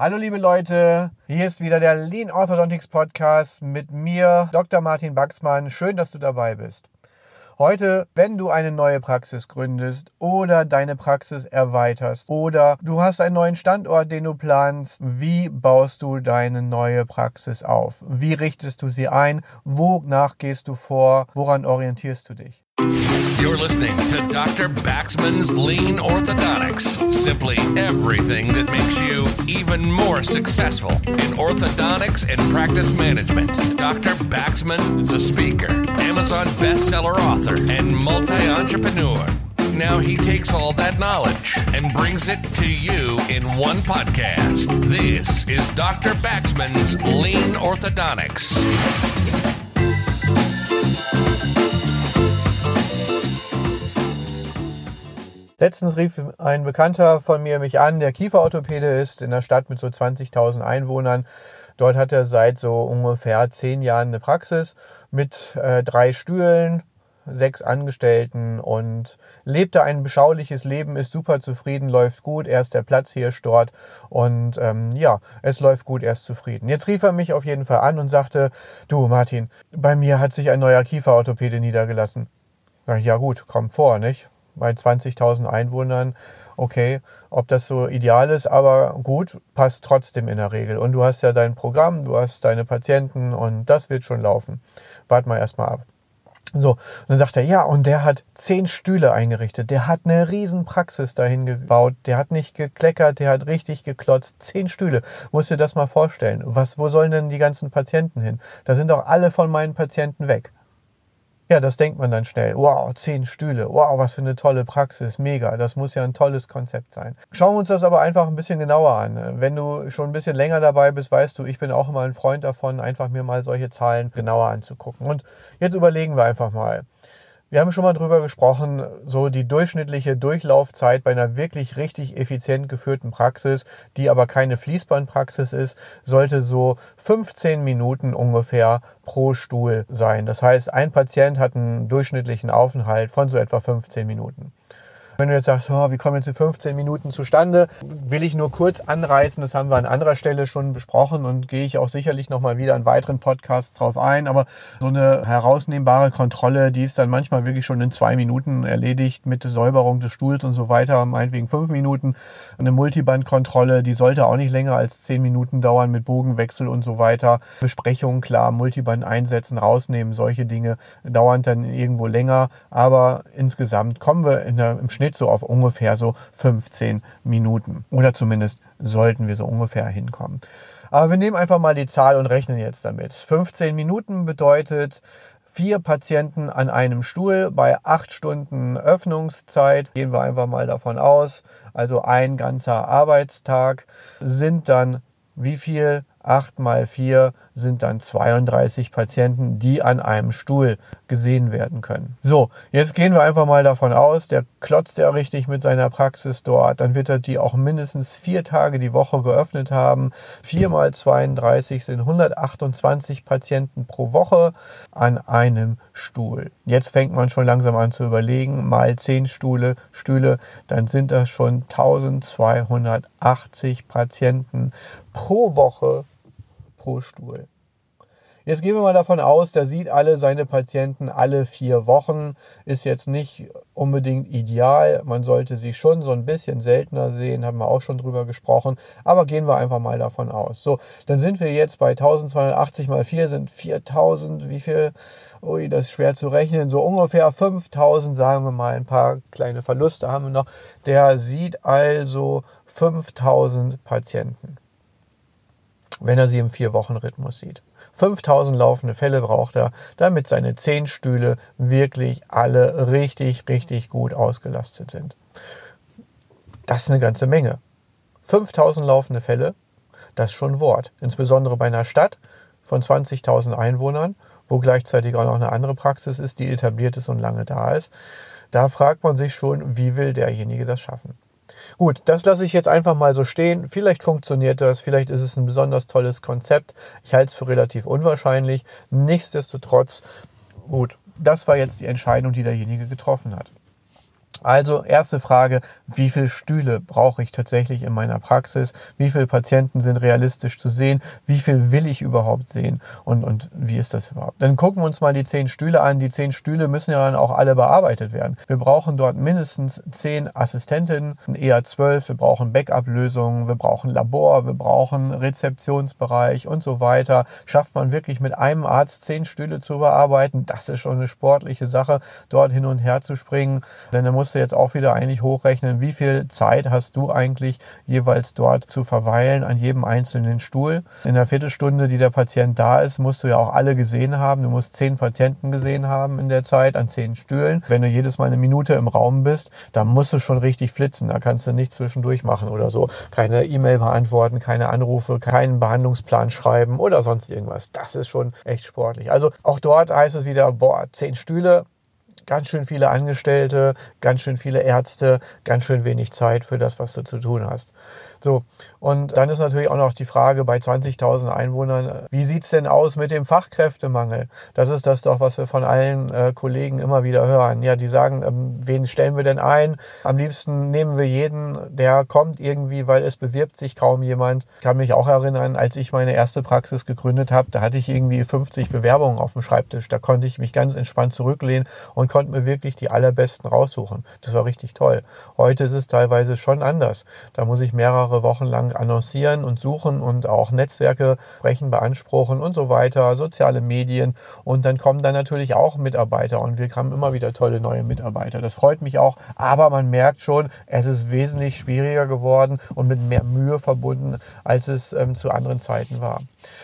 Hallo liebe Leute, hier ist wieder der Lean Orthodontics Podcast mit mir, Dr. Martin Baxmann. Schön, dass du dabei bist. Heute, wenn du eine neue Praxis gründest oder deine Praxis erweiterst oder du hast einen neuen Standort, den du planst, wie baust du deine neue Praxis auf? Wie richtest du sie ein? Wonach gehst du vor? Woran orientierst du dich? You're listening to Dr. Baxman's Lean Orthodontics. Simply everything that makes you even more successful in orthodontics and practice management. Dr. Baxman is a speaker, Amazon bestseller author, and multi entrepreneur. Now he takes all that knowledge and brings it to you in one podcast. This is Dr. Baxman's Lean Orthodontics. Letztens rief ein Bekannter von mir mich an, der Kieferorthopäde ist in einer Stadt mit so 20.000 Einwohnern. Dort hat er seit so ungefähr zehn Jahren eine Praxis mit äh, drei Stühlen, sechs Angestellten und lebt da ein beschauliches Leben, ist super zufrieden, läuft gut, er ist der Platzhirsch dort und ähm, ja, es läuft gut, er ist zufrieden. Jetzt rief er mich auf jeden Fall an und sagte, du Martin, bei mir hat sich ein neuer Kieferorthopäde niedergelassen. Ja gut, kommt vor, nicht? Bei 20.000 Einwohnern, okay, ob das so ideal ist, aber gut, passt trotzdem in der Regel. Und du hast ja dein Programm, du hast deine Patienten und das wird schon laufen. Wart mal erstmal ab. So, und dann sagt er, ja, und der hat zehn Stühle eingerichtet, der hat eine riesen Praxis dahin gebaut, der hat nicht gekleckert, der hat richtig geklotzt, zehn Stühle. Musst dir das mal vorstellen. Was, wo sollen denn die ganzen Patienten hin? Da sind doch alle von meinen Patienten weg. Ja, das denkt man dann schnell. Wow, zehn Stühle. Wow, was für eine tolle Praxis. Mega. Das muss ja ein tolles Konzept sein. Schauen wir uns das aber einfach ein bisschen genauer an. Wenn du schon ein bisschen länger dabei bist, weißt du, ich bin auch immer ein Freund davon, einfach mir mal solche Zahlen genauer anzugucken. Und jetzt überlegen wir einfach mal. Wir haben schon mal drüber gesprochen, so die durchschnittliche Durchlaufzeit bei einer wirklich richtig effizient geführten Praxis, die aber keine Fließbandpraxis ist, sollte so 15 Minuten ungefähr pro Stuhl sein. Das heißt, ein Patient hat einen durchschnittlichen Aufenthalt von so etwa 15 Minuten. Wenn du jetzt sagst, oh, wie kommen jetzt die 15 Minuten zustande, will ich nur kurz anreißen. Das haben wir an anderer Stelle schon besprochen und gehe ich auch sicherlich nochmal wieder in weiteren Podcasts drauf ein. Aber so eine herausnehmbare Kontrolle, die ist dann manchmal wirklich schon in zwei Minuten erledigt mit Säuberung des Stuhls und so weiter, meinetwegen fünf Minuten. Eine Multibandkontrolle, die sollte auch nicht länger als zehn Minuten dauern mit Bogenwechsel und so weiter. Besprechungen, klar, Multiband einsetzen, rausnehmen, solche Dinge dauern dann irgendwo länger. Aber insgesamt kommen wir in der, im Schnitt Schnitt so auf ungefähr so 15 Minuten. Oder zumindest sollten wir so ungefähr hinkommen. Aber wir nehmen einfach mal die Zahl und rechnen jetzt damit. 15 Minuten bedeutet vier Patienten an einem Stuhl bei acht Stunden Öffnungszeit. Gehen wir einfach mal davon aus. Also ein ganzer Arbeitstag sind dann wie viel? 8 mal 4 sind dann 32 Patienten, die an einem Stuhl gesehen werden können. So, jetzt gehen wir einfach mal davon aus, der klotzt ja richtig mit seiner Praxis dort, dann wird er die auch mindestens vier Tage die Woche geöffnet haben. 4 mal 32 sind 128 Patienten pro Woche an einem Stuhl. Jetzt fängt man schon langsam an zu überlegen, mal 10 Stühle, Stühle, dann sind das schon 1280 Patienten pro Woche pro Stuhl. Jetzt gehen wir mal davon aus, der sieht alle seine Patienten alle vier Wochen. Ist jetzt nicht unbedingt ideal. Man sollte sie schon so ein bisschen seltener sehen, haben wir auch schon drüber gesprochen. Aber gehen wir einfach mal davon aus. So, dann sind wir jetzt bei 1280 mal 4 sind 4000. Wie viel? Ui, das ist schwer zu rechnen. So ungefähr 5000, sagen wir mal. Ein paar kleine Verluste haben wir noch. Der sieht also 5000 Patienten wenn er sie im Vier-Wochen-Rhythmus sieht. 5000 laufende Fälle braucht er, damit seine 10 Stühle wirklich alle richtig, richtig gut ausgelastet sind. Das ist eine ganze Menge. 5000 laufende Fälle, das ist schon Wort. Insbesondere bei einer Stadt von 20.000 Einwohnern, wo gleichzeitig auch noch eine andere Praxis ist, die etabliert ist und lange da ist. Da fragt man sich schon, wie will derjenige das schaffen? Gut, das lasse ich jetzt einfach mal so stehen. Vielleicht funktioniert das, vielleicht ist es ein besonders tolles Konzept. Ich halte es für relativ unwahrscheinlich. Nichtsdestotrotz, gut, das war jetzt die Entscheidung, die derjenige getroffen hat. Also erste Frage, wie viele Stühle brauche ich tatsächlich in meiner Praxis? Wie viele Patienten sind realistisch zu sehen? Wie viel will ich überhaupt sehen? Und, und wie ist das überhaupt? Dann gucken wir uns mal die zehn Stühle an. Die zehn Stühle müssen ja dann auch alle bearbeitet werden. Wir brauchen dort mindestens zehn Assistentinnen, eher zwölf. Wir brauchen Backup-Lösungen, wir brauchen Labor, wir brauchen Rezeptionsbereich und so weiter. Schafft man wirklich mit einem Arzt zehn Stühle zu bearbeiten? Das ist schon eine sportliche Sache, dort hin und her zu springen. Denn da muss musst du jetzt auch wieder eigentlich hochrechnen, wie viel Zeit hast du eigentlich jeweils dort zu verweilen an jedem einzelnen Stuhl. In der Viertelstunde, die der Patient da ist, musst du ja auch alle gesehen haben. Du musst zehn Patienten gesehen haben in der Zeit an zehn Stühlen. Wenn du jedes Mal eine Minute im Raum bist, dann musst du schon richtig flitzen. Da kannst du nichts zwischendurch machen oder so. Keine E-Mail beantworten, keine Anrufe, keinen Behandlungsplan schreiben oder sonst irgendwas. Das ist schon echt sportlich. Also auch dort heißt es wieder, boah, zehn Stühle, ganz schön viele Angestellte, ganz schön viele Ärzte, ganz schön wenig Zeit für das, was du zu tun hast. So, und dann ist natürlich auch noch die Frage bei 20.000 Einwohnern, wie sieht es denn aus mit dem Fachkräftemangel? Das ist das doch, was wir von allen äh, Kollegen immer wieder hören. Ja, die sagen, ähm, wen stellen wir denn ein? Am liebsten nehmen wir jeden, der kommt irgendwie, weil es bewirbt sich kaum jemand. Ich kann mich auch erinnern, als ich meine erste Praxis gegründet habe, da hatte ich irgendwie 50 Bewerbungen auf dem Schreibtisch. Da konnte ich mich ganz entspannt zurücklehnen und konnte mir wirklich die allerbesten raussuchen. Das war richtig toll. Heute ist es teilweise schon anders. Da muss ich mehrere mehrere Wochen lang annoncieren und suchen und auch Netzwerke sprechen, beanspruchen und so weiter, soziale Medien. Und dann kommen dann natürlich auch Mitarbeiter und wir haben immer wieder tolle neue Mitarbeiter. Das freut mich auch, aber man merkt schon, es ist wesentlich schwieriger geworden und mit mehr Mühe verbunden, als es ähm, zu anderen Zeiten war.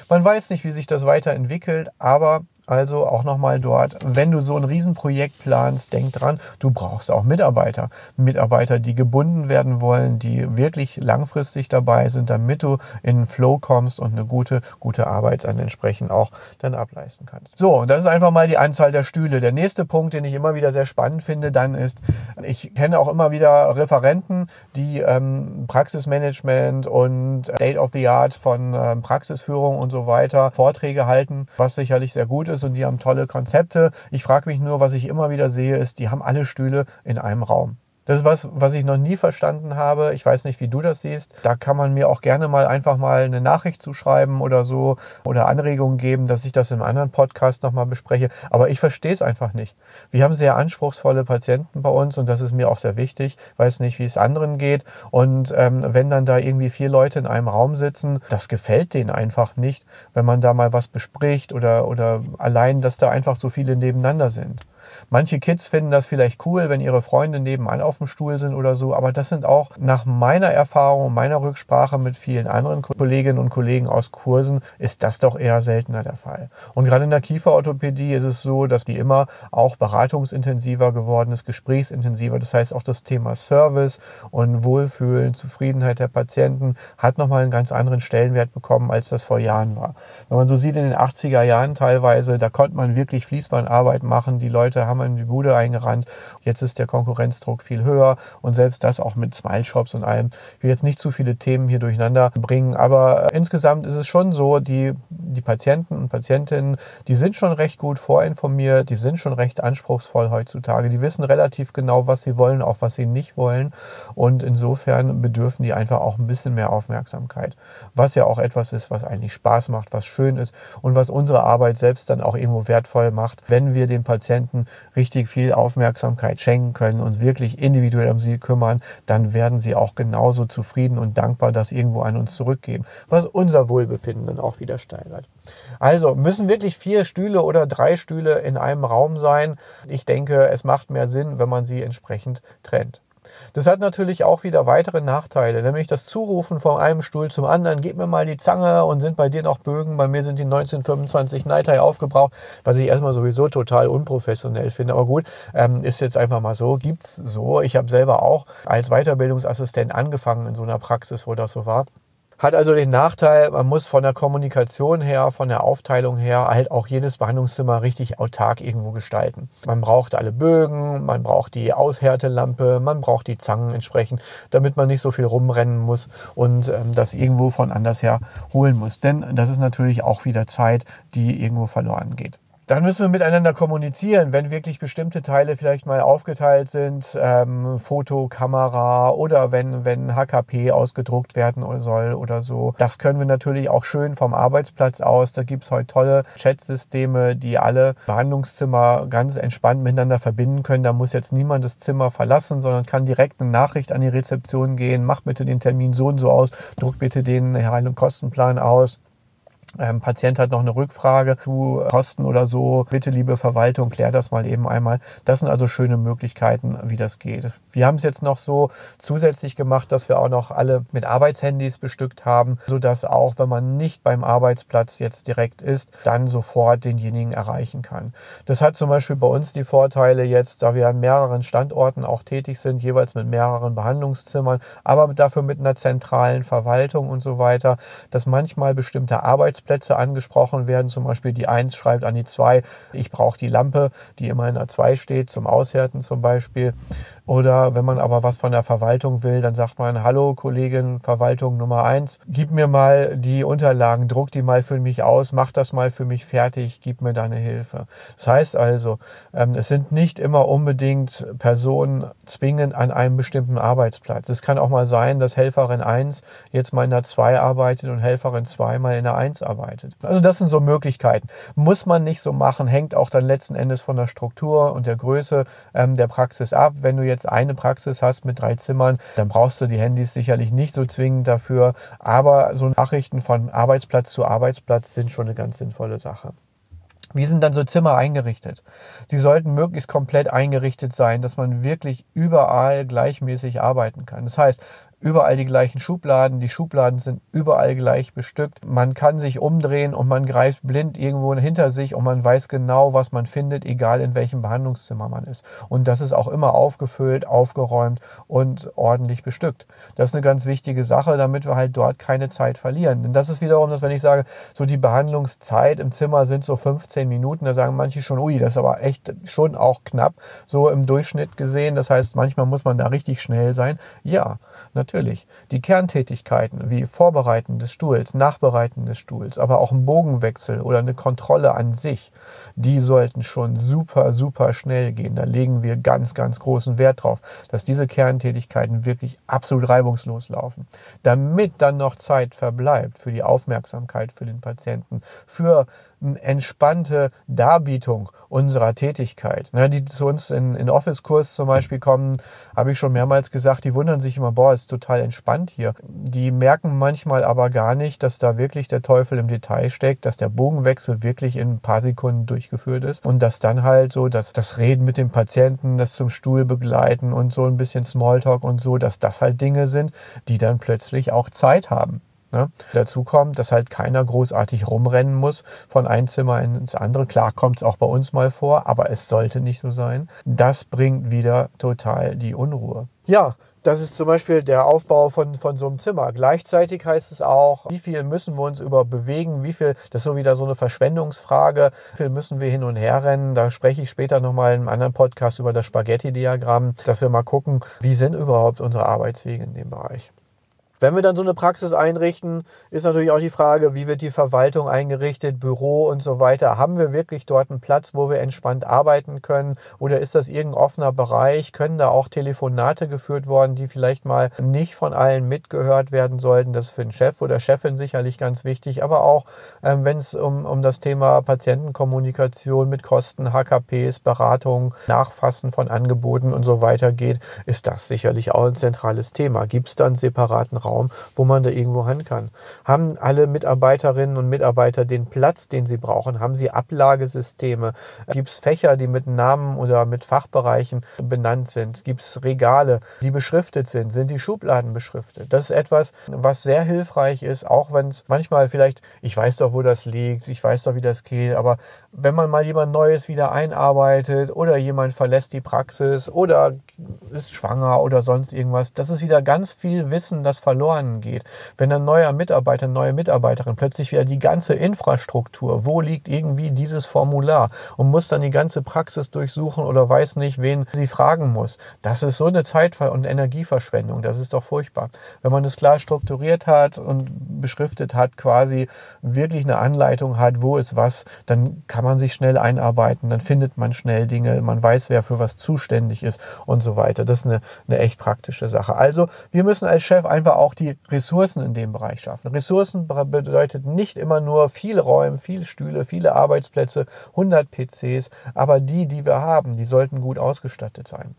Man weiß nicht, wie sich das weiterentwickelt, aber also auch nochmal dort, wenn du so ein Riesenprojekt planst, denk dran, du brauchst auch Mitarbeiter. Mitarbeiter, die gebunden werden wollen, die wirklich langfristig dabei sind, damit du in den Flow kommst und eine gute, gute Arbeit dann entsprechend auch dann ableisten kannst. So, das ist einfach mal die Anzahl der Stühle. Der nächste Punkt, den ich immer wieder sehr spannend finde, dann ist, ich kenne auch immer wieder Referenten, die ähm, Praxismanagement und State of the Art von ähm, Praxisführung und so weiter Vorträge halten, was sicherlich sehr gut ist ist und die haben tolle Konzepte. Ich frage mich nur, was ich immer wieder sehe, ist, die haben alle Stühle in einem Raum. Das ist was, was ich noch nie verstanden habe. Ich weiß nicht, wie du das siehst. Da kann man mir auch gerne mal einfach mal eine Nachricht zuschreiben oder so oder Anregungen geben, dass ich das im anderen Podcast nochmal bespreche. Aber ich verstehe es einfach nicht. Wir haben sehr anspruchsvolle Patienten bei uns und das ist mir auch sehr wichtig. Ich weiß nicht, wie es anderen geht. Und ähm, wenn dann da irgendwie vier Leute in einem Raum sitzen, das gefällt denen einfach nicht, wenn man da mal was bespricht oder, oder allein, dass da einfach so viele nebeneinander sind. Manche Kids finden das vielleicht cool, wenn ihre Freunde nebenan auf dem Stuhl sind oder so, aber das sind auch nach meiner Erfahrung meiner Rücksprache mit vielen anderen Kolleginnen und Kollegen aus Kursen, ist das doch eher seltener der Fall. Und gerade in der Kieferorthopädie ist es so, dass die immer auch beratungsintensiver geworden ist, gesprächsintensiver. Das heißt auch das Thema Service und Wohlfühlen, Zufriedenheit der Patienten hat nochmal einen ganz anderen Stellenwert bekommen, als das vor Jahren war. Wenn man so sieht in den 80er Jahren teilweise, da konnte man wirklich Fließbandarbeit machen. Die Leute haben in die Bude eingerannt. Jetzt ist der Konkurrenzdruck viel höher und selbst das auch mit Smile Shops und allem. Ich will jetzt nicht zu viele Themen hier durcheinander bringen, aber insgesamt ist es schon so, die, die Patienten und Patientinnen, die sind schon recht gut vorinformiert, die sind schon recht anspruchsvoll heutzutage. Die wissen relativ genau, was sie wollen, auch was sie nicht wollen. Und insofern bedürfen die einfach auch ein bisschen mehr Aufmerksamkeit. Was ja auch etwas ist, was eigentlich Spaß macht, was schön ist und was unsere Arbeit selbst dann auch irgendwo wertvoll macht, wenn wir den Patienten richtig viel Aufmerksamkeit schenken können, uns wirklich individuell um sie kümmern, dann werden sie auch genauso zufrieden und dankbar das irgendwo an uns zurückgeben, was unser Wohlbefinden dann auch wieder steigert. Also müssen wirklich vier Stühle oder drei Stühle in einem Raum sein. Ich denke, es macht mehr Sinn, wenn man sie entsprechend trennt. Das hat natürlich auch wieder weitere Nachteile, nämlich das Zurufen von einem Stuhl zum anderen. Gib mir mal die Zange und sind bei dir noch Bögen. Bei mir sind die 1925 Neitai aufgebraucht, was ich erstmal sowieso total unprofessionell finde. Aber gut, ähm, ist jetzt einfach mal so, gibt's so. Ich habe selber auch als Weiterbildungsassistent angefangen in so einer Praxis, wo das so war. Hat also den Nachteil, man muss von der Kommunikation her, von der Aufteilung her halt auch jedes Behandlungszimmer richtig autark irgendwo gestalten. Man braucht alle Bögen, man braucht die Aushärtelampe, man braucht die Zangen entsprechend, damit man nicht so viel rumrennen muss und ähm, das irgendwo von anders her holen muss. Denn das ist natürlich auch wieder Zeit, die irgendwo verloren geht. Dann müssen wir miteinander kommunizieren, wenn wirklich bestimmte Teile vielleicht mal aufgeteilt sind, ähm, Foto, Kamera oder wenn, wenn HKP ausgedruckt werden soll oder so. Das können wir natürlich auch schön vom Arbeitsplatz aus. Da gibt es heute tolle Chatsysteme, die alle Behandlungszimmer ganz entspannt miteinander verbinden können. Da muss jetzt niemand das Zimmer verlassen, sondern kann direkt eine Nachricht an die Rezeption gehen. Mach bitte den Termin so und so aus, druck bitte den Heil- und Kostenplan aus. Ähm, Patient hat noch eine Rückfrage zu Kosten oder so. Bitte, liebe Verwaltung, klär das mal eben einmal. Das sind also schöne Möglichkeiten, wie das geht. Wir haben es jetzt noch so zusätzlich gemacht, dass wir auch noch alle mit Arbeitshandys bestückt haben, sodass auch, wenn man nicht beim Arbeitsplatz jetzt direkt ist, dann sofort denjenigen erreichen kann. Das hat zum Beispiel bei uns die Vorteile jetzt, da wir an mehreren Standorten auch tätig sind, jeweils mit mehreren Behandlungszimmern, aber dafür mit einer zentralen Verwaltung und so weiter, dass manchmal bestimmte Arbeitsplätze angesprochen werden. Zum Beispiel die 1 schreibt an die 2, ich brauche die Lampe, die immer in der 2 steht, zum Aushärten zum Beispiel. Oder wenn man aber was von der Verwaltung will, dann sagt man, hallo Kollegin Verwaltung Nummer eins, gib mir mal die Unterlagen, druck die mal für mich aus, mach das mal für mich fertig, gib mir deine Hilfe. Das heißt also, ähm, es sind nicht immer unbedingt Personen zwingend an einem bestimmten Arbeitsplatz. Es kann auch mal sein, dass Helferin 1 jetzt mal in der 2 arbeitet und Helferin 2 mal in der 1 arbeitet. Also das sind so Möglichkeiten. Muss man nicht so machen, hängt auch dann letzten Endes von der Struktur und der Größe ähm, der Praxis ab. Wenn du jetzt jetzt eine Praxis hast mit drei Zimmern, dann brauchst du die Handys sicherlich nicht so zwingend dafür. Aber so Nachrichten von Arbeitsplatz zu Arbeitsplatz sind schon eine ganz sinnvolle Sache. Wie sind dann so Zimmer eingerichtet? Sie sollten möglichst komplett eingerichtet sein, dass man wirklich überall gleichmäßig arbeiten kann. Das heißt, überall die gleichen Schubladen. Die Schubladen sind überall gleich bestückt. Man kann sich umdrehen und man greift blind irgendwo hinter sich und man weiß genau, was man findet, egal in welchem Behandlungszimmer man ist. Und das ist auch immer aufgefüllt, aufgeräumt und ordentlich bestückt. Das ist eine ganz wichtige Sache, damit wir halt dort keine Zeit verlieren. Denn das ist wiederum, dass wenn ich sage, so die Behandlungszeit im Zimmer sind so 15 Minuten, da sagen manche schon, ui, das ist aber echt schon auch knapp, so im Durchschnitt gesehen. Das heißt, manchmal muss man da richtig schnell sein. Ja, natürlich natürlich die Kerntätigkeiten wie Vorbereiten des Stuhls, Nachbereiten des Stuhls, aber auch ein Bogenwechsel oder eine Kontrolle an sich, die sollten schon super, super schnell gehen. Da legen wir ganz, ganz großen Wert drauf, dass diese Kerntätigkeiten wirklich absolut reibungslos laufen. Damit dann noch Zeit verbleibt für die Aufmerksamkeit für den Patienten, für entspannte Darbietung unserer Tätigkeit. Ja, die zu uns in, in Office-Kurs zum Beispiel kommen, habe ich schon mehrmals gesagt, die wundern sich immer, boah, ist total entspannt hier. Die merken manchmal aber gar nicht, dass da wirklich der Teufel im Detail steckt, dass der Bogenwechsel wirklich in ein paar Sekunden durchgeführt ist und dass dann halt so dass das Reden mit dem Patienten, das zum Stuhl begleiten und so ein bisschen Smalltalk und so, dass das halt Dinge sind, die dann plötzlich auch Zeit haben. Ne? Dazu kommt, dass halt keiner großartig rumrennen muss von einem Zimmer ins andere. Klar kommt es auch bei uns mal vor, aber es sollte nicht so sein. Das bringt wieder total die Unruhe. Ja, das ist zum Beispiel der Aufbau von, von so einem Zimmer. Gleichzeitig heißt es auch, wie viel müssen wir uns über bewegen, wie viel, das ist so wieder so eine Verschwendungsfrage, wie viel müssen wir hin und her rennen. Da spreche ich später nochmal in einem anderen Podcast über das Spaghetti-Diagramm, dass wir mal gucken, wie sind überhaupt unsere Arbeitswege in dem Bereich. Wenn wir dann so eine Praxis einrichten, ist natürlich auch die Frage, wie wird die Verwaltung eingerichtet, Büro und so weiter. Haben wir wirklich dort einen Platz, wo wir entspannt arbeiten können? Oder ist das irgendein offener Bereich? Können da auch Telefonate geführt worden, die vielleicht mal nicht von allen mitgehört werden sollten? Das ist für den Chef oder Chefin sicherlich ganz wichtig. Aber auch, ähm, wenn es um, um das Thema Patientenkommunikation mit Kosten, HKPs, Beratung, Nachfassen von Angeboten und so weiter geht, ist das sicherlich auch ein zentrales Thema. Gibt es da einen separaten Raum? Raum, wo man da irgendwo hin kann. Haben alle Mitarbeiterinnen und Mitarbeiter den Platz, den sie brauchen? Haben sie Ablagesysteme? Gibt es Fächer, die mit Namen oder mit Fachbereichen benannt sind? Gibt es Regale, die beschriftet sind? Sind die Schubladen beschriftet? Das ist etwas, was sehr hilfreich ist, auch wenn es manchmal vielleicht, ich weiß doch, wo das liegt, ich weiß doch, wie das geht, aber wenn man mal jemand Neues wieder einarbeitet oder jemand verlässt die Praxis oder ist schwanger oder sonst irgendwas, das ist wieder ganz viel Wissen, das verloren verloren geht. Wenn ein neuer Mitarbeiter, neue Mitarbeiterin plötzlich wieder die ganze Infrastruktur, wo liegt irgendwie dieses Formular und muss dann die ganze Praxis durchsuchen oder weiß nicht, wen sie fragen muss. Das ist so eine Zeit- und Energieverschwendung. Das ist doch furchtbar. Wenn man das klar strukturiert hat und beschriftet hat, quasi wirklich eine Anleitung hat, wo ist was, dann kann man sich schnell einarbeiten, dann findet man schnell Dinge, man weiß, wer für was zuständig ist und so weiter. Das ist eine, eine echt praktische Sache. Also wir müssen als Chef einfach auch die Ressourcen in dem Bereich schaffen. Ressourcen bedeutet nicht immer nur viel Räume, viel Stühle, viele Arbeitsplätze, 100 PCs, aber die, die wir haben, die sollten gut ausgestattet sein.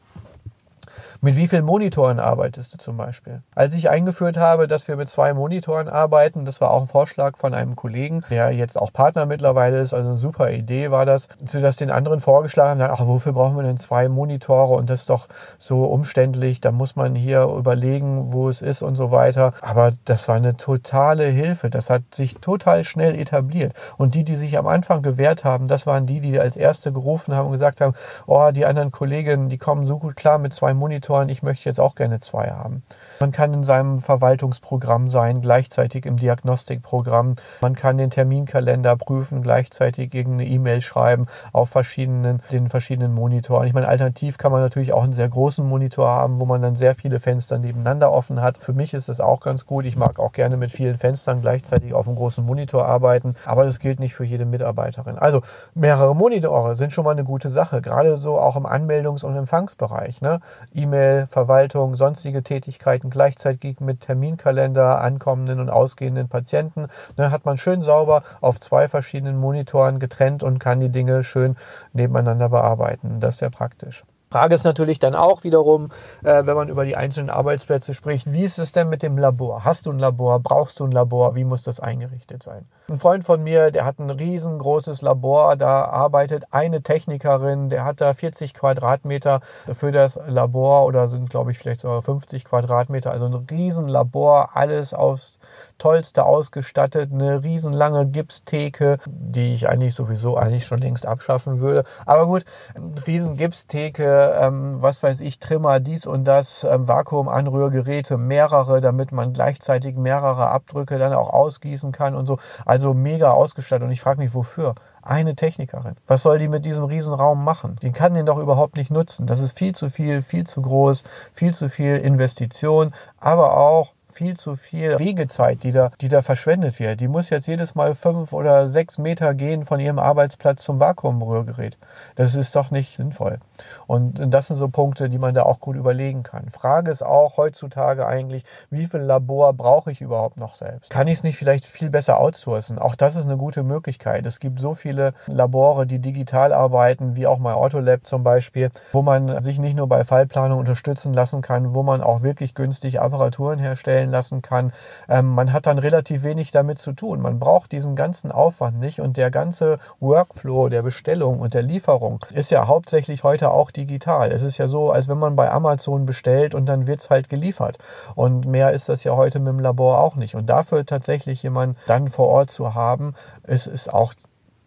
Mit wie vielen Monitoren arbeitest du zum Beispiel? Als ich eingeführt habe, dass wir mit zwei Monitoren arbeiten, das war auch ein Vorschlag von einem Kollegen, der jetzt auch Partner mittlerweile ist, also eine super Idee war das, sie das den anderen vorgeschlagen haben, ach, wofür brauchen wir denn zwei Monitore und das ist doch so umständlich, da muss man hier überlegen, wo es ist und so weiter. Aber das war eine totale Hilfe, das hat sich total schnell etabliert. Und die, die sich am Anfang gewehrt haben, das waren die, die als erste gerufen haben und gesagt haben, oh, die anderen Kolleginnen, die kommen so gut klar mit zwei Monitoren, Monitoren, ich möchte jetzt auch gerne zwei haben. Man kann in seinem Verwaltungsprogramm sein, gleichzeitig im Diagnostikprogramm. Man kann den Terminkalender prüfen, gleichzeitig irgendeine E-Mail schreiben auf verschiedenen, den verschiedenen Monitoren. Ich meine, alternativ kann man natürlich auch einen sehr großen Monitor haben, wo man dann sehr viele Fenster nebeneinander offen hat. Für mich ist das auch ganz gut. Ich mag auch gerne mit vielen Fenstern gleichzeitig auf einem großen Monitor arbeiten, aber das gilt nicht für jede Mitarbeiterin. Also mehrere Monitore sind schon mal eine gute Sache, gerade so auch im Anmeldungs- und Empfangsbereich. Ne? E-Mail, Verwaltung, sonstige Tätigkeiten arbeiten gleichzeitig mit Terminkalender ankommenden und ausgehenden Patienten. Ne, hat man schön sauber auf zwei verschiedenen Monitoren getrennt und kann die Dinge schön nebeneinander bearbeiten. Das ist sehr praktisch. Frage ist natürlich dann auch wiederum, äh, wenn man über die einzelnen Arbeitsplätze spricht, wie ist es denn mit dem Labor? Hast du ein Labor? Brauchst du ein Labor? Wie muss das eingerichtet sein? Ein Freund von mir, der hat ein riesengroßes Labor, da arbeitet eine Technikerin, der hat da 40 Quadratmeter für das Labor oder sind, glaube ich, vielleicht sogar 50 Quadratmeter, also ein Riesenlabor, alles aufs Tollste ausgestattet, eine riesenlange Gipstheke, die ich eigentlich sowieso eigentlich schon längst abschaffen würde. Aber gut, riesen Gipstheke, ähm, was weiß ich, Trimmer, dies und das, ähm, Vakuumanrührgeräte, mehrere, damit man gleichzeitig mehrere Abdrücke dann auch ausgießen kann und so. Also mega ausgestattet. Und ich frage mich, wofür? Eine Technikerin. Was soll die mit diesem Riesenraum machen? Die kann den doch überhaupt nicht nutzen. Das ist viel zu viel, viel zu groß, viel zu viel Investition, aber auch viel zu viel Wegezeit, die da, die da verschwendet wird. Die muss jetzt jedes Mal fünf oder sechs Meter gehen von ihrem Arbeitsplatz zum Vakuumrührgerät. Das ist doch nicht sinnvoll. Und das sind so Punkte, die man da auch gut überlegen kann. Frage ist auch heutzutage eigentlich, wie viel Labor brauche ich überhaupt noch selbst? Kann ich es nicht vielleicht viel besser outsourcen? Auch das ist eine gute Möglichkeit. Es gibt so viele Labore, die digital arbeiten, wie auch mal Autolab zum Beispiel, wo man sich nicht nur bei Fallplanung unterstützen lassen kann, wo man auch wirklich günstig Apparaturen herstellen herstellen lassen kann. Ähm, man hat dann relativ wenig damit zu tun. Man braucht diesen ganzen Aufwand nicht und der ganze Workflow der Bestellung und der Lieferung ist ja hauptsächlich heute auch digital. Es ist ja so, als wenn man bei Amazon bestellt und dann wird es halt geliefert. Und mehr ist das ja heute mit dem Labor auch nicht. Und dafür tatsächlich jemanden dann vor Ort zu haben, ist, ist auch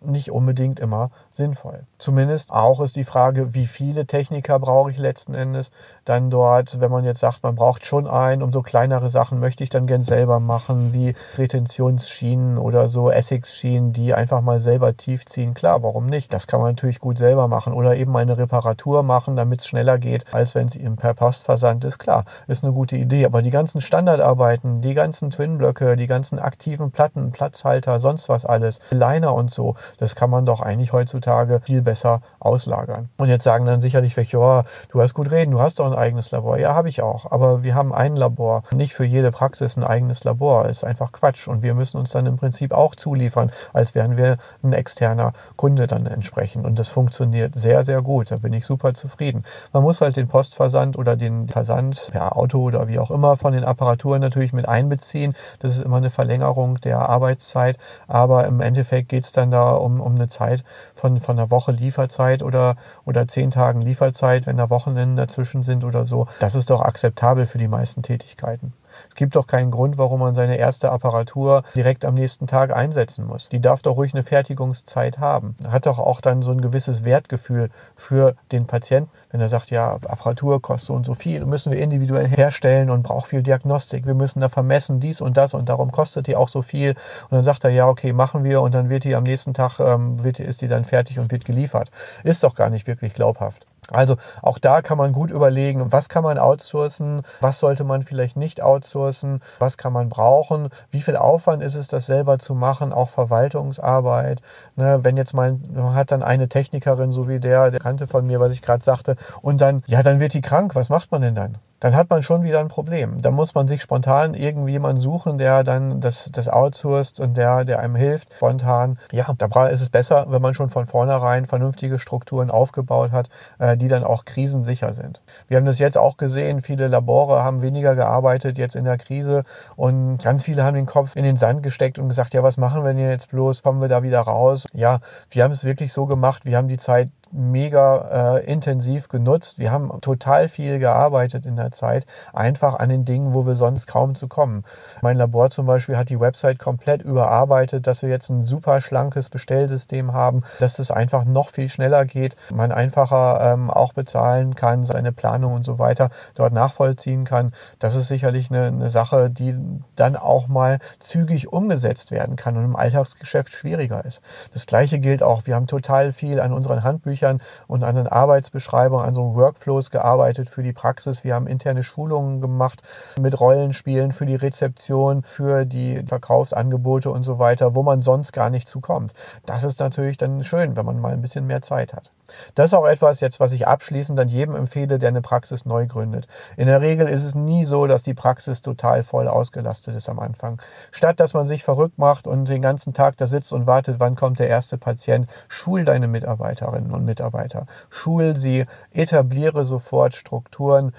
nicht unbedingt immer sinnvoll. Zumindest auch ist die Frage, wie viele Techniker brauche ich letzten Endes dann dort, wenn man jetzt sagt, man braucht schon einen, um so kleinere Sachen möchte ich dann gern selber machen, wie Retentionsschienen oder so Essex-Schienen, die einfach mal selber tief ziehen. Klar, warum nicht? Das kann man natürlich gut selber machen oder eben eine Reparatur machen, damit es schneller geht, als wenn es eben per Postversand ist. Klar, ist eine gute Idee, aber die ganzen Standardarbeiten, die ganzen Twin-Blöcke, die ganzen aktiven Platten, Platzhalter, sonst was alles, Liner und so, das kann man doch eigentlich heutzutage viel besser auslagern. Und jetzt sagen dann sicherlich welche, oh, du hast gut reden, du hast doch ein eigenes Labor. Ja, habe ich auch. Aber wir haben ein Labor. Nicht für jede Praxis ein eigenes Labor. Ist einfach Quatsch. Und wir müssen uns dann im Prinzip auch zuliefern, als wären wir ein externer Kunde dann entsprechend. Und das funktioniert sehr, sehr gut. Da bin ich super zufrieden. Man muss halt den Postversand oder den Versand per Auto oder wie auch immer von den Apparaturen natürlich mit einbeziehen. Das ist immer eine Verlängerung der Arbeitszeit. Aber im Endeffekt geht es dann da um, um eine Zeit von, von einer Woche Lieferzeit oder, oder zehn Tagen Lieferzeit, wenn da Wochenenden dazwischen sind oder so. Das ist doch akzeptabel für die meisten Tätigkeiten. Es gibt doch keinen Grund, warum man seine erste Apparatur direkt am nächsten Tag einsetzen muss. Die darf doch ruhig eine Fertigungszeit haben. Hat doch auch dann so ein gewisses Wertgefühl für den Patienten, wenn er sagt, ja, Apparatur kostet so und so viel, müssen wir individuell herstellen und braucht viel Diagnostik. Wir müssen da vermessen dies und das und darum kostet die auch so viel. Und dann sagt er, ja, okay, machen wir und dann wird die am nächsten Tag, ähm, wird, ist die dann fertig und wird geliefert. Ist doch gar nicht wirklich glaubhaft. Also auch da kann man gut überlegen, was kann man outsourcen, was sollte man vielleicht nicht outsourcen, was kann man brauchen, wie viel Aufwand ist es, das selber zu machen, auch Verwaltungsarbeit. Ne, wenn jetzt mal, man hat dann eine Technikerin, so wie der, der kannte von mir, was ich gerade sagte, und dann, ja, dann wird die krank, was macht man denn dann? Dann hat man schon wieder ein Problem. Da muss man sich spontan irgendjemanden suchen, der dann das, das outsourced und der, der einem hilft, spontan. Ja, da ist es besser, wenn man schon von vornherein vernünftige Strukturen aufgebaut hat, äh, die dann auch krisensicher sind. Wir haben das jetzt auch gesehen, viele Labore haben weniger gearbeitet jetzt in der Krise und ganz viele haben den Kopf in den Sand gesteckt und gesagt, ja, was machen wir denn jetzt bloß? Kommen wir da wieder raus? Ja, wir haben es wirklich so gemacht, wir haben die Zeit mega äh, intensiv genutzt. Wir haben total viel gearbeitet in der Zeit, einfach an den Dingen, wo wir sonst kaum zu kommen. Mein Labor zum Beispiel hat die Website komplett überarbeitet, dass wir jetzt ein super schlankes Bestellsystem haben, dass es einfach noch viel schneller geht, man einfacher ähm, auch bezahlen kann, seine Planung und so weiter dort nachvollziehen kann. Das ist sicherlich eine, eine Sache, die dann auch mal zügig umgesetzt werden kann und im Alltagsgeschäft schwieriger ist. Das gleiche gilt auch, wir haben total viel an unseren Handbüchern Handbüchern und an den Arbeitsbeschreibungen, an so Workflows gearbeitet für die Praxis. Wir haben interne Schulungen gemacht mit Rollenspielen für die Rezeption, für die Verkaufsangebote und so weiter, wo man sonst gar nicht zukommt. Das ist natürlich dann schön, wenn man mal ein bisschen mehr Zeit hat. Das ist auch etwas jetzt, was ich abschließend dann jedem empfehle, der eine Praxis neu gründet. In der Regel ist es nie so, dass die Praxis total voll ausgelastet ist am Anfang. Statt dass man sich verrückt macht und den ganzen Tag da sitzt und wartet, wann kommt der erste Patient, schul deine Mitarbeiterinnen und Mitarbeiter. Schul sie, etabliere sofort Strukturen,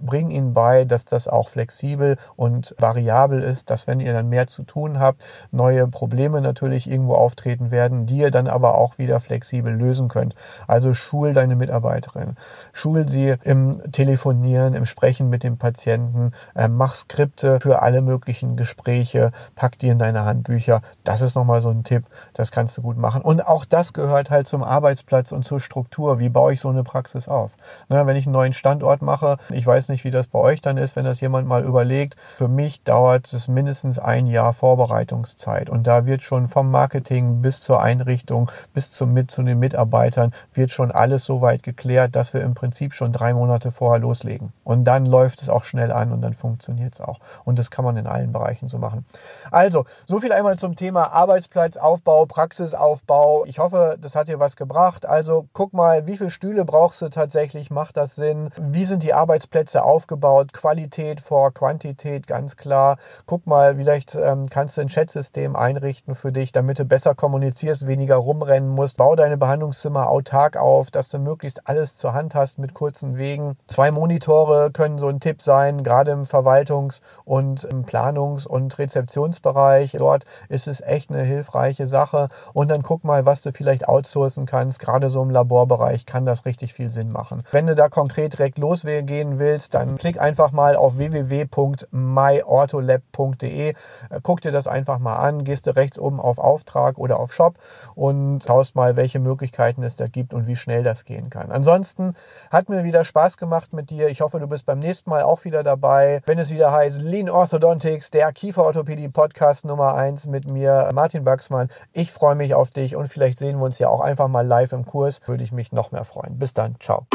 bring ihnen bei, dass das auch flexibel und variabel ist, dass wenn ihr dann mehr zu tun habt, neue Probleme natürlich irgendwo auftreten werden, die ihr dann aber auch wieder flexibel lösen könnt. Also schul deine Mitarbeiterin, schul sie im Telefonieren, im Sprechen mit dem Patienten, äh, mach Skripte für alle möglichen Gespräche, pack die in deine Handbücher. Das ist nochmal so ein Tipp, das kannst du gut machen. Und auch das gehört halt zum Arbeitsplatz und zur Struktur. Wie baue ich so eine Praxis auf? Ne, wenn ich einen neuen Standort mache, ich weiß nicht, wie das bei euch dann ist, wenn das jemand mal überlegt. Für mich dauert es mindestens ein Jahr Vorbereitungszeit. Und da wird schon vom Marketing bis zur Einrichtung, bis zum, mit zu den Mitarbeitern, wird schon alles so weit geklärt, dass wir im Prinzip schon drei Monate vorher loslegen. Und dann läuft es auch schnell an und dann funktioniert es auch. Und das kann man in allen Bereichen so machen. Also, so viel einmal zum Thema Arbeitsplatzaufbau, Praxisaufbau. Ich hoffe, das hat dir was gebracht. Also, guck mal, wie viele Stühle brauchst du tatsächlich? Macht das Sinn? Wie sind die Arbeitsplätze aufgebaut? Qualität vor Quantität, ganz klar. Guck mal, vielleicht ähm, kannst du ein Chatsystem einrichten für dich, damit du besser kommunizierst, weniger rumrennen musst. Bau deine Behandlungszimmer autark Tag auf, dass du möglichst alles zur Hand hast mit kurzen Wegen. Zwei Monitore können so ein Tipp sein, gerade im Verwaltungs- und im Planungs- und Rezeptionsbereich. Dort ist es echt eine hilfreiche Sache. Und dann guck mal, was du vielleicht outsourcen kannst. Gerade so im Laborbereich kann das richtig viel Sinn machen. Wenn du da konkret direkt losgehen willst, dann klick einfach mal auf www.myortolab.de. Guck dir das einfach mal an, gehst du rechts oben auf Auftrag oder auf Shop und schaust mal, welche Möglichkeiten es da gibt und wie schnell das gehen kann. Ansonsten hat mir wieder Spaß gemacht mit dir. Ich hoffe, du bist beim nächsten Mal auch wieder dabei, wenn es wieder heißt Lean Orthodontics, der Kieferorthopädie Podcast Nummer 1 mit mir, Martin Baxmann. Ich freue mich auf dich und vielleicht sehen wir uns ja auch einfach mal live im Kurs. Würde ich mich noch mehr freuen. Bis dann. Ciao.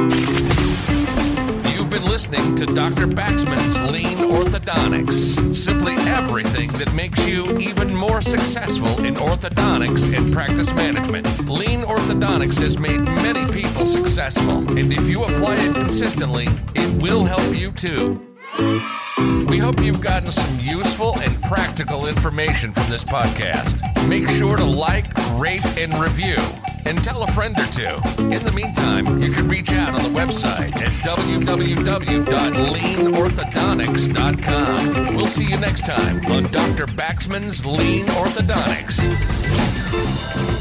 You've been listening to Dr. Baxman's Lean Orthodontics. Simply everything that makes you even more successful in orthodontics and practice management. Lean Orthodontics has made many people successful, and if you apply it consistently, it will help you too. We hope you've gotten some useful and practical information from this podcast. Make sure to like, rate, and review, and tell a friend or two. In the meantime, you can reach out on the website at www.leanorthodontics.com. We'll see you next time on Dr. Baxman's Lean Orthodontics.